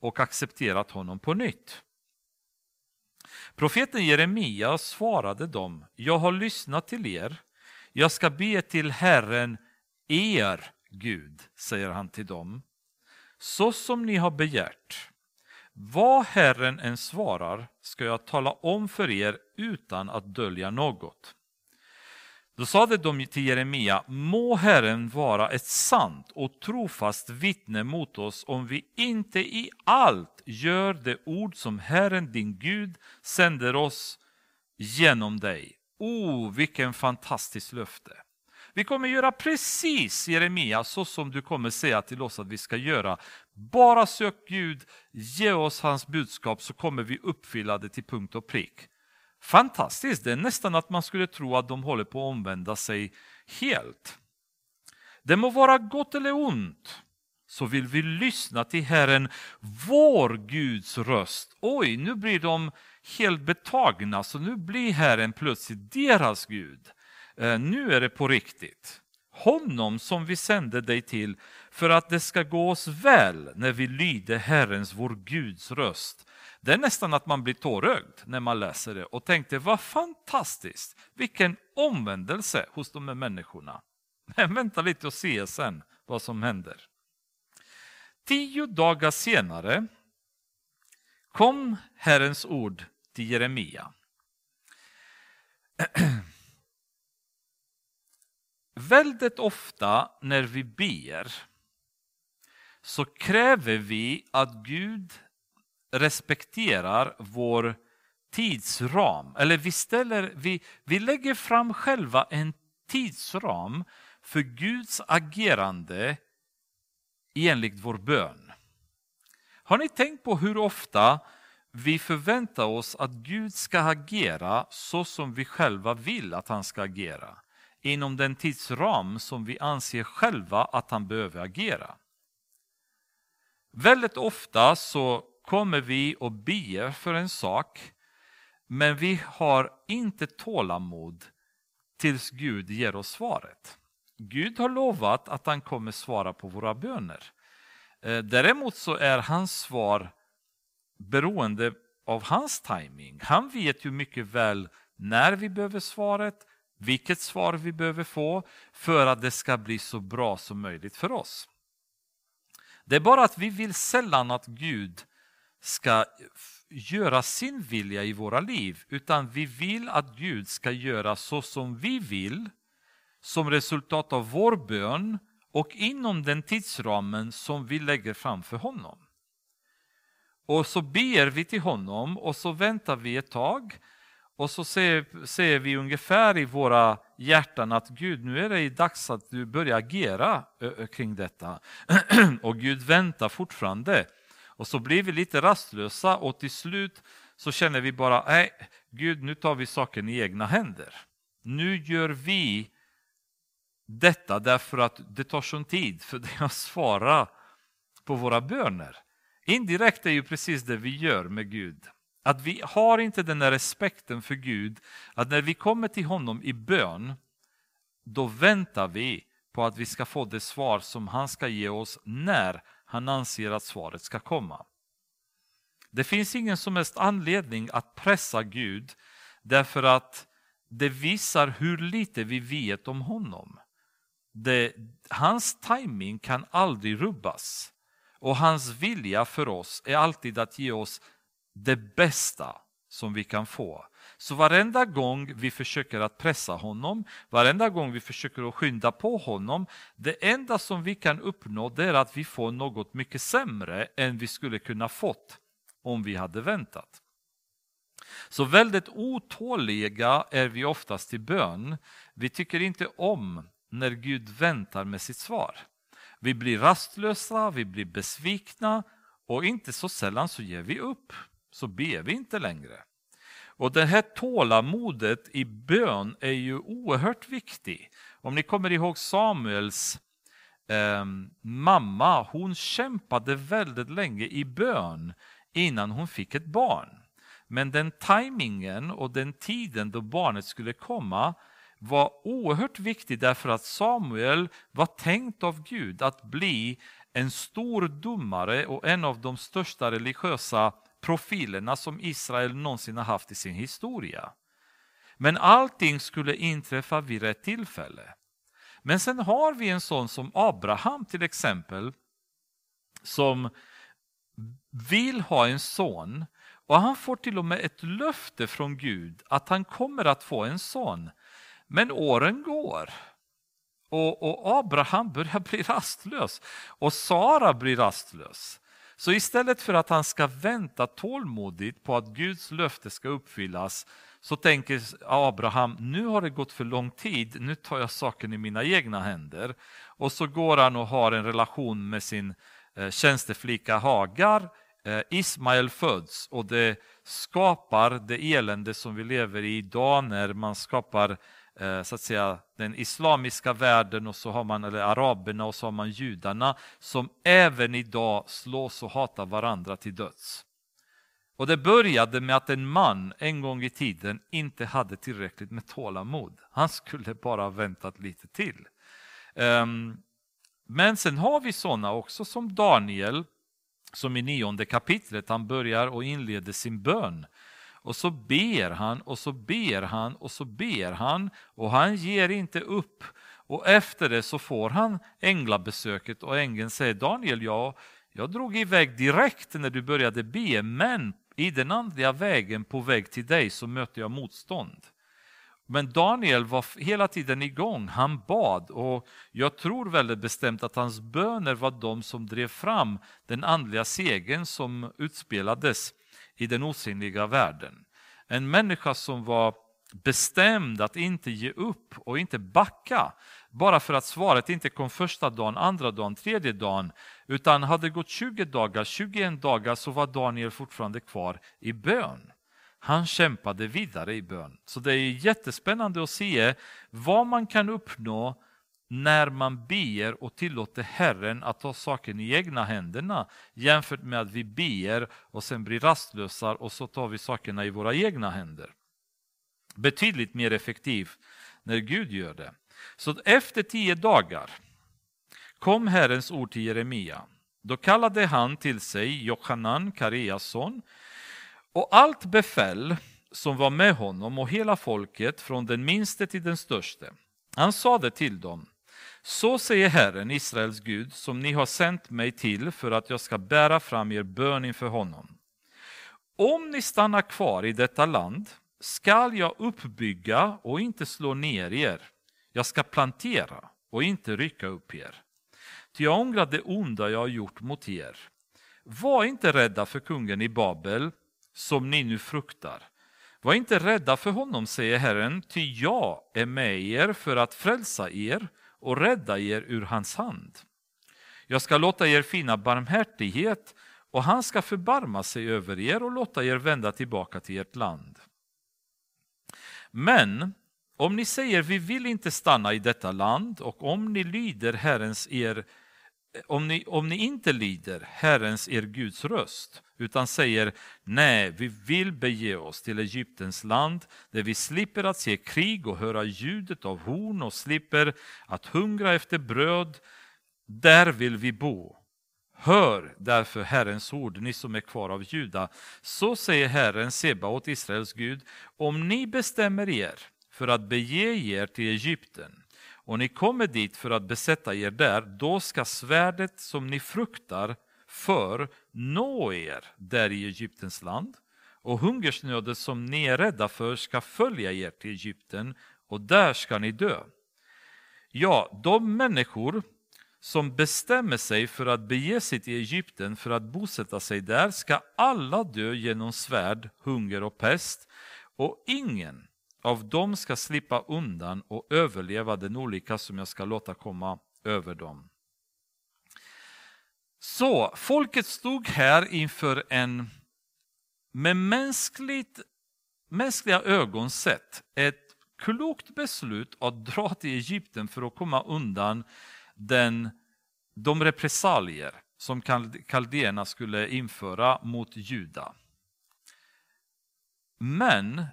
[SPEAKER 1] och accepterat honom på nytt. Profeten Jeremia svarade dem, jag har lyssnat till er, jag ska be till Herren, er Gud, säger han till dem så som ni har begärt. Vad Herren än svarar ska jag tala om för er utan att dölja något. Då sade de till Jeremia, må Herren vara ett sant och trofast vittne mot oss om vi inte i allt gör det ord som Herren din Gud sänder oss genom dig. Oh, vilken fantastisk löfte! Vi kommer göra precis Jeremia så som du kommer säga till oss att vi ska göra. Bara sök Gud, ge oss hans budskap så kommer vi uppfylla det till punkt och prick. Fantastiskt, det är nästan att man skulle tro att de håller på att omvända sig helt. Det må vara gott eller ont, så vill vi lyssna till Herren, vår Guds röst. Oj, nu blir de helt betagna, så nu blir Herren plötsligt deras Gud. Eh, nu är det på riktigt. Honom som vi sände dig till för att det ska gå oss väl när vi lyder Herrens, vår Guds röst. Det är nästan att man blir tårögd när man läser det och tänkte vad fantastiskt, vilken omvändelse hos de här människorna. Men vänta lite och se sen vad som händer. Tio dagar senare kom Herrens ord till Jeremia. Väldigt ofta när vi ber så kräver vi att Gud respekterar vår tidsram. Eller vi, ställer, vi, vi lägger fram själva en tidsram för Guds agerande enligt vår bön. Har ni tänkt på hur ofta vi förväntar oss att Gud ska agera så som vi själva vill att han ska agera? Inom den tidsram som vi anser själva att han behöver agera. Väldigt ofta så kommer vi och ber för en sak men vi har inte tålamod tills Gud ger oss svaret. Gud har lovat att han kommer svara på våra böner. Eh, däremot så är hans svar beroende av hans timing. Han vet ju mycket väl när vi behöver svaret, vilket svar vi behöver få för att det ska bli så bra som möjligt för oss. Det är bara att vi vill sällan att Gud ska göra sin vilja i våra liv, utan vi vill att Gud ska göra så som vi vill som resultat av vår bön och inom den tidsramen som vi lägger framför honom. Och så ber vi till honom och så väntar vi ett tag och så ser, ser vi ungefär i våra hjärtan att Gud, nu är det dags att du börjar agera kring detta. och Gud väntar fortfarande. Och så blir vi lite rastlösa och till slut så känner vi bara, nej Gud nu tar vi saken i egna händer. Nu gör vi detta därför att det tar sån tid för det att svara på våra böner. Indirekt är ju precis det vi gör med Gud. Att vi har inte den där respekten för Gud, att när vi kommer till honom i bön, då väntar vi på att vi ska få det svar som han ska ge oss när han anser att svaret ska komma. Det finns ingen som helst anledning att pressa Gud därför att det visar hur lite vi vet om honom. Det, hans timing kan aldrig rubbas och hans vilja för oss är alltid att ge oss det bästa som vi kan få. Så varenda gång vi försöker att pressa honom, varenda gång vi försöker att skynda på honom, det enda som vi kan uppnå det är att vi får något mycket sämre än vi skulle kunna fått om vi hade väntat. Så väldigt otåliga är vi oftast i bön. Vi tycker inte om när Gud väntar med sitt svar. Vi blir rastlösa, vi blir besvikna och inte så sällan så ger vi upp, så ber vi inte längre. Och det här tålamodet i bön är ju oerhört viktigt. Om ni kommer ihåg Samuels eh, mamma, hon kämpade väldigt länge i bön innan hon fick ett barn. Men den tajmingen och den tiden då barnet skulle komma var oerhört viktig därför att Samuel var tänkt av Gud att bli en stor domare och en av de största religiösa profilerna som Israel någonsin har haft i sin historia. Men allting skulle inträffa vid rätt tillfälle. Men sen har vi en sån som Abraham till exempel som vill ha en son och han får till och med ett löfte från Gud att han kommer att få en son. Men åren går och, och Abraham börjar bli rastlös och Sara blir rastlös. Så istället för att han ska vänta tålmodigt på att Guds löfte ska uppfyllas så tänker Abraham, nu har det gått för lång tid, nu tar jag saken i mina egna händer. Och så går han och har en relation med sin eh, tjänsteflicka Hagar. Eh, Ismael föds och det skapar det elände som vi lever i idag när man skapar eh, Eh, så att säga, den islamiska världen och så har man eller araberna och så har man judarna som även idag slås och hatar varandra till döds. Och det började med att en man en gång i tiden inte hade tillräckligt med tålamod. Han skulle bara ha väntat lite till. Ehm, men sen har vi sådana också som Daniel, som i nionde kapitlet, han börjar och inleder sin bön. Och så ber han och så ber han och så ber han och han ger inte upp. Och efter det så får han änglabesöket och ängeln säger Daniel, ja, jag drog iväg direkt när du började be, men i den andliga vägen på väg till dig så mötte jag motstånd. Men Daniel var hela tiden igång, han bad och jag tror väldigt bestämt att hans böner var de som drev fram den andliga segern som utspelades i den osynliga världen. En människa som var bestämd att inte ge upp och inte backa bara för att svaret inte kom första dagen, andra dagen, tredje dagen utan hade gått 20 dagar, 21 dagar så var Daniel fortfarande kvar i bön. Han kämpade vidare i bön. Så det är jättespännande att se vad man kan uppnå när man ber och tillåter Herren att ta saken i egna händerna jämfört med att vi ber och sen blir rastlösa och så tar vi sakerna i våra egna händer. Betydligt mer effektivt när Gud gör det. Så efter tio dagar kom Herrens ord till Jeremia. Då kallade han till sig Johanan, Kareas son, och allt befäl som var med honom och hela folket från den minste till den störste. Han sade till dem, så säger Herren, Israels Gud, som ni har sänt mig till för att jag ska bära fram er bön inför honom. Om ni stannar kvar i detta land skall jag uppbygga och inte slå ner er. Jag ska plantera och inte rycka upp er. Ty jag ångrar det onda jag har gjort mot er. Var inte rädda för kungen i Babel, som ni nu fruktar. Var inte rädda för honom, säger Herren, ty jag är med er för att frälsa er och rädda er ur hans hand. Jag ska låta er finna barmhärtighet och han ska förbarma sig över er och låta er vända tillbaka till ert land. Men om ni säger vi vill inte stanna i detta land och om ni lyder Herrens er Eh, om ni, om ni inte lyder Herrens er Guds röst utan säger nej, vi vill bege oss till Egyptens land där vi slipper att se krig och höra ljudet av horn och slipper att hungra efter bröd. Där vill vi bo. Hör därför Herrens ord, ni som är kvar av Juda. Så säger Herren, Sebaot, Israels Gud, om ni bestämmer er för att bege er till Egypten och ni kommer dit för att besätta er där, då ska svärdet som ni fruktar för nå er där i Egyptens land. Och hungersnöden som ni är rädda för ska följa er till Egypten och där ska ni dö. Ja, de människor som bestämmer sig för att bege sig till Egypten för att bosätta sig där ska alla dö genom svärd, hunger och pest. Och ingen av dem ska slippa undan och överleva den olycka som jag ska låta komma över dem. Så folket stod här inför en med mänskligt, mänskliga ögon sett ett klokt beslut att dra till Egypten för att komma undan den, de repressalier som kaldéerna skulle införa mot Juda. Men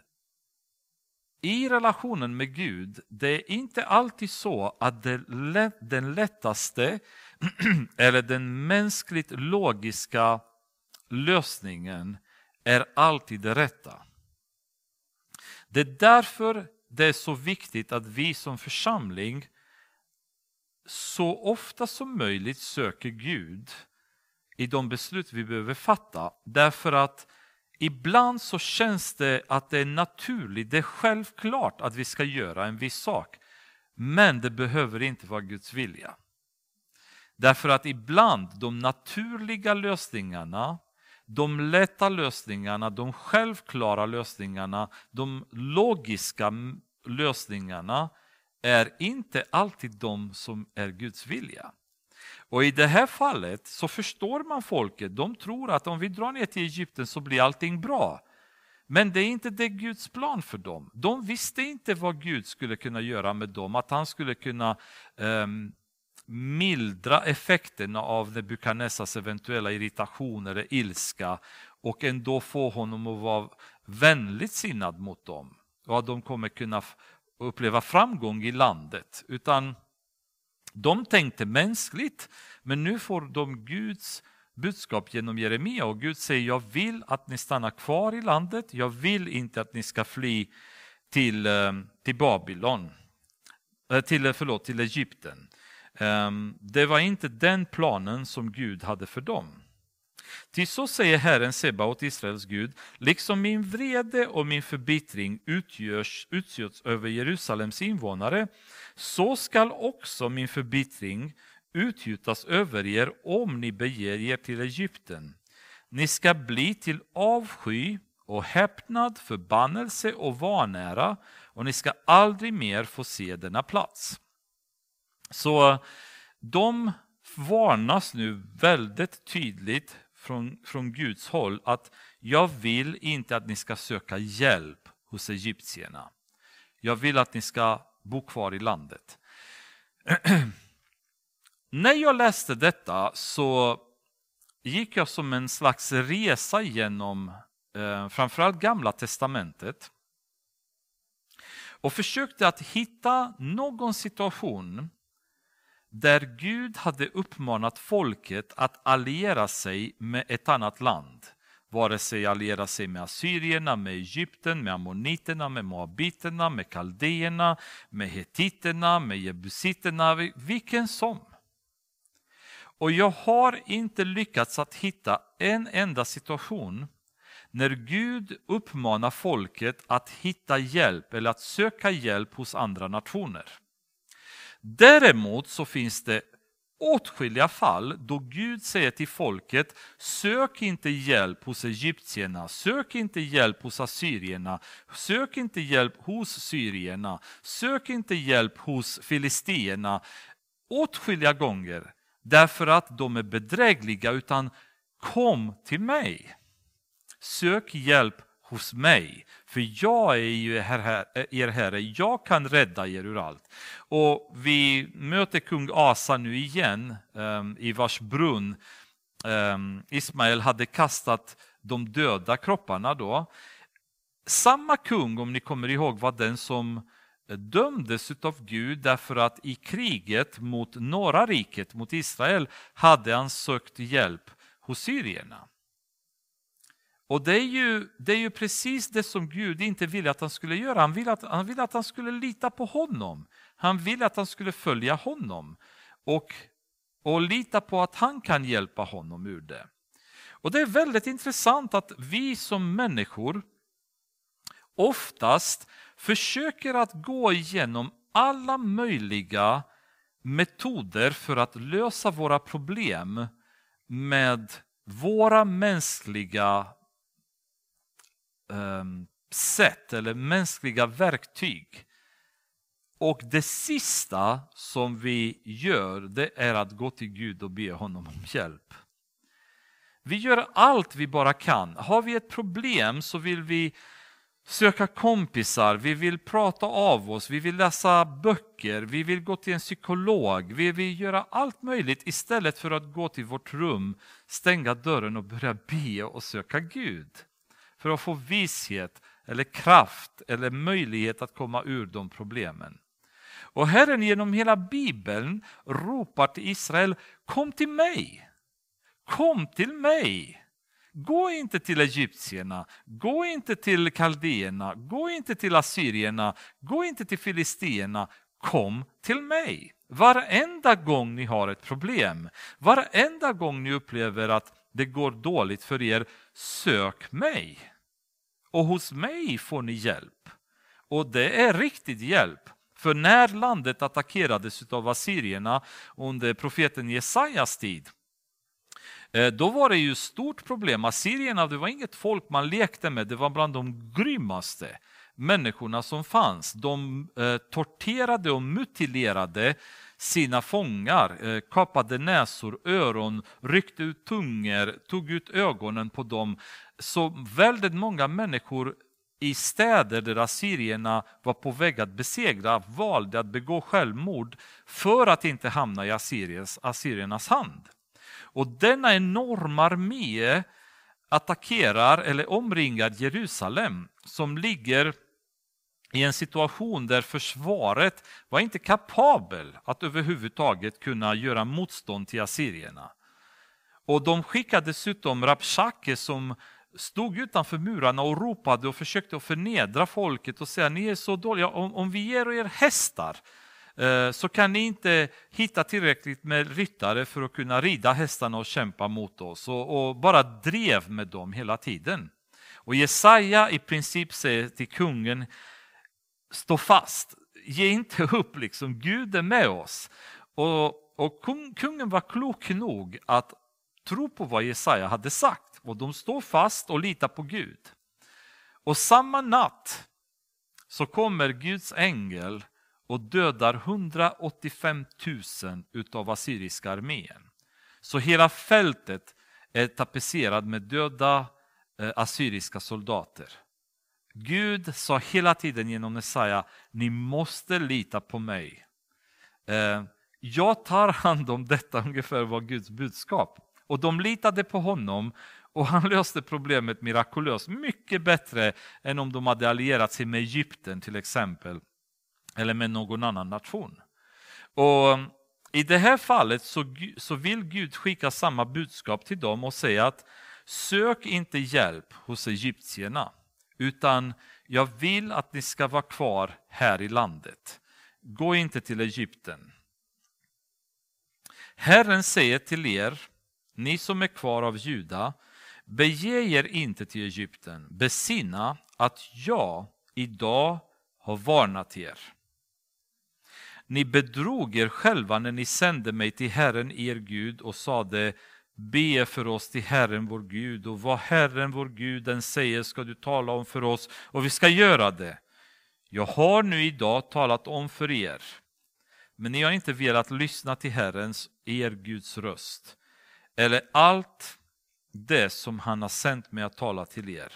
[SPEAKER 1] i relationen med Gud, det är inte alltid så att det, den lättaste eller den mänskligt logiska lösningen är alltid det rätta. Det är därför det är så viktigt att vi som församling så ofta som möjligt söker Gud i de beslut vi behöver fatta. Därför att ibland så känns det att det är naturligt, det är självklart att vi ska göra en viss sak. Men det behöver inte vara Guds vilja. Därför att ibland de naturliga lösningarna, de lätta lösningarna, de självklara lösningarna, de logiska lösningarna är inte alltid de som är Guds vilja. Och i det här fallet så förstår man folket. De tror att om vi drar ner till Egypten så blir allting bra. Men det är inte det Guds plan för dem. De visste inte vad Gud skulle kunna göra med dem, att han skulle kunna um, mildra effekterna av Nebukadnessars eventuella irritation eller ilska och ändå få honom att vara vänligt sinnad mot dem och att de kommer kunna uppleva framgång i landet. Utan de tänkte mänskligt, men nu får de Guds budskap genom Jeremia och Gud säger jag vill att ni stannar kvar i landet, jag vill inte att ni ska fly till, eh, till Babylon, eh, till, eh, förlåt, till Egypten. Ehm, det var inte den planen som Gud hade för dem. Till så säger Herren Sebaot, Israels Gud, liksom min vrede och min förbittring utgörs, utgörs över Jerusalems invånare, så skall också min förbittring utgjutas över er om ni beger er till Egypten. Ni ska bli till avsky och häpnad, förbannelse och vanära och ni ska aldrig mer få se denna plats. Så de varnas nu väldigt tydligt från, från Guds håll att jag vill inte att ni ska söka hjälp hos egyptierna. Jag vill att ni ska bo kvar i landet. När jag läste detta så gick jag som en slags resa genom eh, framförallt Gamla Testamentet och försökte att hitta någon situation där Gud hade uppmanat folket att alliera sig med ett annat land. Vare sig alliera sig med assyrierna, med Egypten, med ammoniterna, med moabiterna, med kaldéerna, med hetiterna, med jebusiterna, vilken som. Och jag har inte lyckats att hitta en enda situation när Gud uppmanar folket att hitta hjälp eller att söka hjälp hos andra nationer. Däremot så finns det åtskilliga fall då Gud säger till folket sök inte hjälp hos egyptierna, sök inte hjälp hos assyrierna, sök inte hjälp hos syrierna, sök inte hjälp hos filistierna. åtskilliga gånger därför att de är bedrägliga utan kom till mig. Sök hjälp hos mig, för jag är ju er Herre, jag kan rädda er ur allt. Och vi möter kung Asa nu igen um, i vars brunn um, Ismael hade kastat de döda kropparna då. Samma kung, om ni kommer ihåg, var den som dömdes av Gud därför att i kriget mot norra riket, mot Israel, hade han sökt hjälp hos syrierna. Och det är, ju, det är ju precis det som Gud inte ville att han skulle göra. Han ville att han, ville att han skulle lita på honom. Han ville att han skulle följa honom och, och lita på att han kan hjälpa honom ur det. Och Det är väldigt intressant att vi som människor oftast försöker att gå igenom alla möjliga metoder för att lösa våra problem med våra mänskliga Ehm, sätt eller mänskliga verktyg. Och det sista som vi gör det är att gå till Gud och be honom om hjälp. Vi gör allt vi bara kan. Har vi ett problem så vill vi söka kompisar, vi vill prata av oss, vi vill läsa böcker, vi vill gå till en psykolog, vi vill göra allt möjligt istället för att gå till vårt rum, stänga dörren och börja be och söka Gud. För att få vishet eller kraft eller möjlighet att komma ur de problemen. Och Herren genom hela Bibeln ropar till Israel, kom till mig, kom till mig. Gå inte till egyptierna, gå inte till kaldéerna, gå inte till assyrierna, gå inte till filistierna, kom till mig. Varenda gång ni har ett problem, varenda gång ni upplever att det går dåligt för er, sök mig. Och hos mig får ni hjälp. Och det är riktig hjälp. För när landet attackerades av assyrierna under profeten Jesajas tid, eh, då var det ju stort problem. Assyrierna det var inget folk man lekte med, det var bland de grymmaste människorna som fanns. De eh, torterade och mutilerade sina fångar, eh, kapade näsor, öron, ryckte ut tungor, tog ut ögonen på dem. så väldigt många människor i städer där assyrierna var på väg att besegra valde att begå självmord för att inte hamna i Assyriens, assyriernas hand. Och denna enorma armé attackerar eller omringar Jerusalem som ligger i en situation där försvaret var inte kapabel att överhuvudtaget kunna göra motstånd till assyrierna. Och de skickade dessutom Rabshake som stod utanför murarna och ropade och försökte att förnedra folket och säga ni är så dåliga, om, om vi ger er hästar eh, så kan ni inte hitta tillräckligt med ryttare för att kunna rida hästarna och kämpa mot oss och, och bara drev med dem hela tiden. Och Jesaja i princip säger till kungen, stå fast, ge inte upp, liksom. Gud är med oss. Och, och kungen var klok nog att tro på vad Jesaja hade sagt och de står fast och litar på Gud. Och samma natt så kommer Guds ängel och dödar 185 000 utav assyriska armén. Så hela fältet är tapetserat med döda eh, assyriska soldater. Gud sa hela tiden genom Jesaja, ni måste lita på mig. Eh, jag tar hand om detta, ungefär var Guds budskap. Och de litade på honom och han löste problemet mirakulöst, mycket bättre än om de hade allierat sig med Egypten till exempel, eller med någon annan nation. Och I det här fallet så, så vill Gud skicka samma budskap till dem och säga att sök inte hjälp hos egyptierna, utan jag vill att ni ska vara kvar här i landet. Gå inte till Egypten. Herren säger till er, ni som är kvar av Juda, Bege er inte till Egypten, besinna att jag idag har varnat er. Ni bedrog er själva när ni sände mig till Herren er Gud och sade Be för oss till Herren vår Gud och vad Herren vår Gud den säger ska du tala om för oss och vi ska göra det. Jag har nu idag talat om för er, men ni har inte velat lyssna till Herrens, er Guds röst, eller allt det som han har sänt mig att tala till er.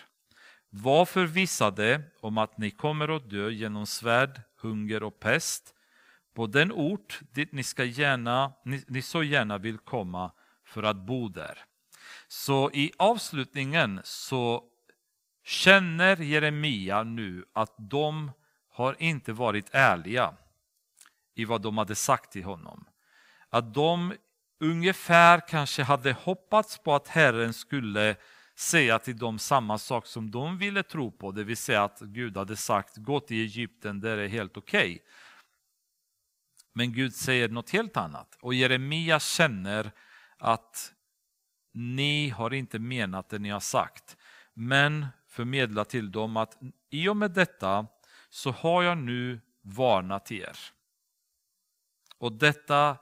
[SPEAKER 1] Var förvissade om att ni kommer att dö genom svärd, hunger och pest på den ort dit ni, ska gärna, ni, ni så gärna vill komma för att bo där. Så i avslutningen så känner Jeremia nu att de har inte varit ärliga i vad de hade sagt till honom. Att de ungefär kanske hade hoppats på att Herren skulle säga till dem samma sak som de ville tro på, det vill säga att Gud hade sagt gå till Egypten, där är helt okej. Okay. Men Gud säger något helt annat och Jeremia känner att ni har inte menat det ni har sagt, men förmedla till dem att i och med detta så har jag nu varnat er. Och detta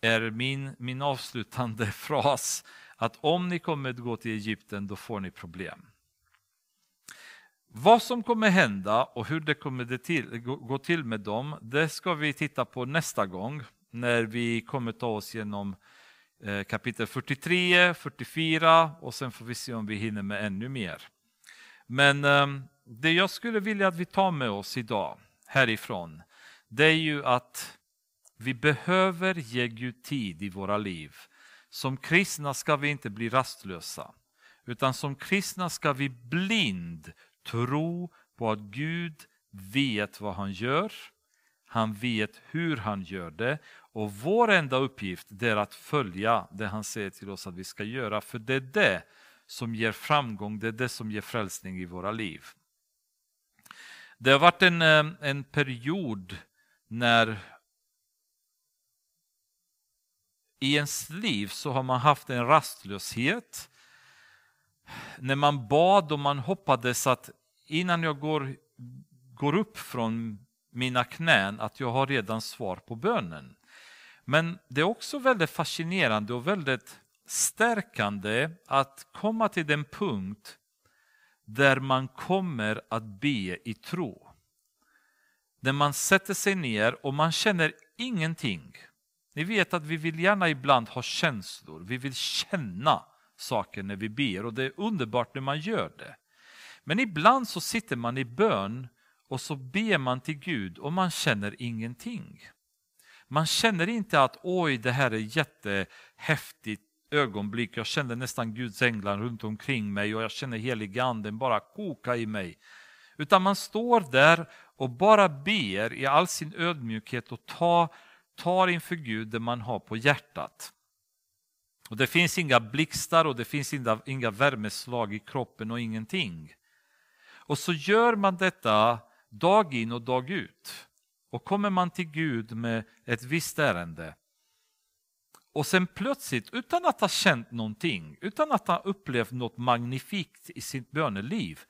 [SPEAKER 1] är min, min avslutande fras att om ni kommer att gå till Egypten då får ni problem. Vad som kommer hända och hur det kommer det till, gå till med dem, det ska vi titta på nästa gång när vi kommer ta oss igenom Eh, kapitel 43, 44 och sen får vi se om vi hinner med ännu mer. Men ehm, det jag skulle vilja att vi tar med oss idag härifrån, det är ju att vi behöver ge Gud tid i våra liv. Som kristna ska vi inte bli rastlösa, utan som kristna ska vi blind tro på att Gud vet vad han gör, han vet hur han gör det och vår enda uppgift är att följa det han säger till oss att vi ska göra, för det är det som ger framgång, det är det som ger frälsning i våra liv. Det har varit en, eh, en period när i ens liv så har man haft en rastlöshet. När man bad och man hoppades att innan jag går, går upp från mina knän att jag har redan svar på bönen. Men det är också väldigt fascinerande och väldigt stärkande att komma till den punkt där man kommer att be i tro. Där man sätter sig ner och man känner ingenting. Ni vet att vi vill gärna ibland ha känslor, vi vill känna saker när vi ber och det är underbart när man gör det. Men ibland så sitter man i bön och så ber man till Gud och man känner ingenting. Man känner inte att oj, det här är jättehäftigt ögonblick. Jag känner nästan Guds änglar runt omkring mig och jag känner heliga anden bara koka i mig. Utan man står där och bara ber i all sin ödmjukhet och tar, tar inför Gud det man har på hjärtat. Och Det finns inga blixtar och det finns inga, inga värmeslag i kroppen och ingenting. Och så gör man detta dag in och dag ut. Och kommer man till Gud med ett visst ärende och sen plötsligt, utan att ha känt någonting, utan att ha upplevt något magnifikt i sitt böneliv,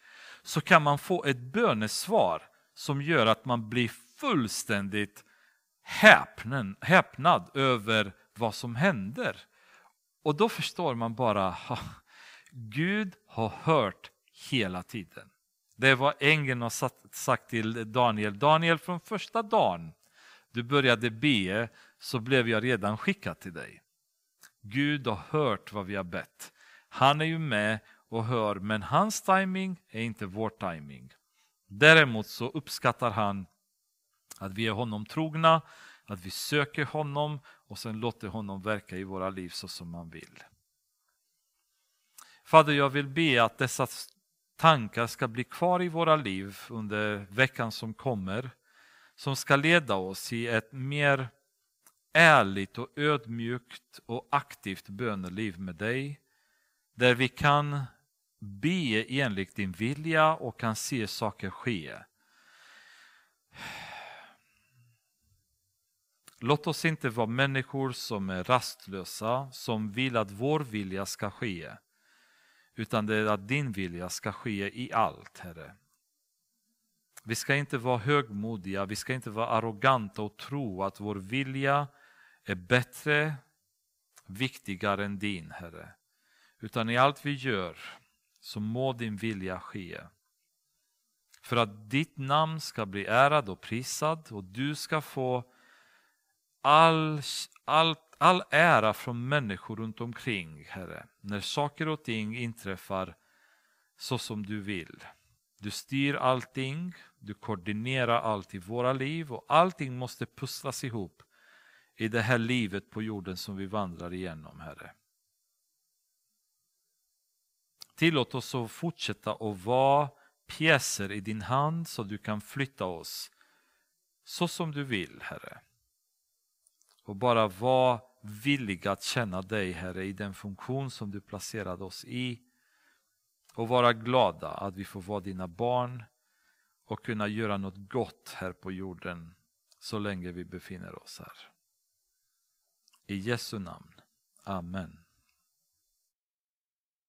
[SPEAKER 1] så kan man få ett bönesvar som gör att man blir fullständigt häpnen, häpnad över vad som händer. Och då förstår man bara, Gud har hört hela tiden. Det var ängeln har sagt till Daniel. Daniel, från första dagen du började be så blev jag redan skickad till dig. Gud har hört vad vi har bett. Han är ju med och hör, men hans timing är inte vår timing. Däremot så uppskattar han att vi är honom trogna, att vi söker honom och sen låter honom verka i våra liv så som han vill. Fader, jag vill be att dessa tankar ska bli kvar i våra liv under veckan som kommer, som ska leda oss i ett mer ärligt och ödmjukt och aktivt böneliv med dig, där vi kan be enligt din vilja och kan se saker ske. Låt oss inte vara människor som är rastlösa, som vill att vår vilja ska ske, utan det är att din vilja ska ske i allt, Herre. Vi ska inte vara högmodiga, vi ska inte vara arroganta och tro att vår vilja är bättre, viktigare än din, Herre. Utan i allt vi gör så må din vilja ske. För att ditt namn ska bli ärad och prisad och du ska få all, allt all ära från människor runt omkring, Herre. När saker och ting inträffar så som du vill. Du styr allting, du koordinerar allt i våra liv och allting måste pusslas ihop i det här livet på jorden som vi vandrar igenom, Herre. Tillåt oss att fortsätta att vara pjäser i din hand så du kan flytta oss så som du vill, Herre. Och bara vara villiga att känna dig, Herre, i den funktion som du placerade oss i. Och vara glada att vi får vara dina barn och kunna göra något gott här på jorden så länge vi befinner oss här. I Jesu namn. Amen.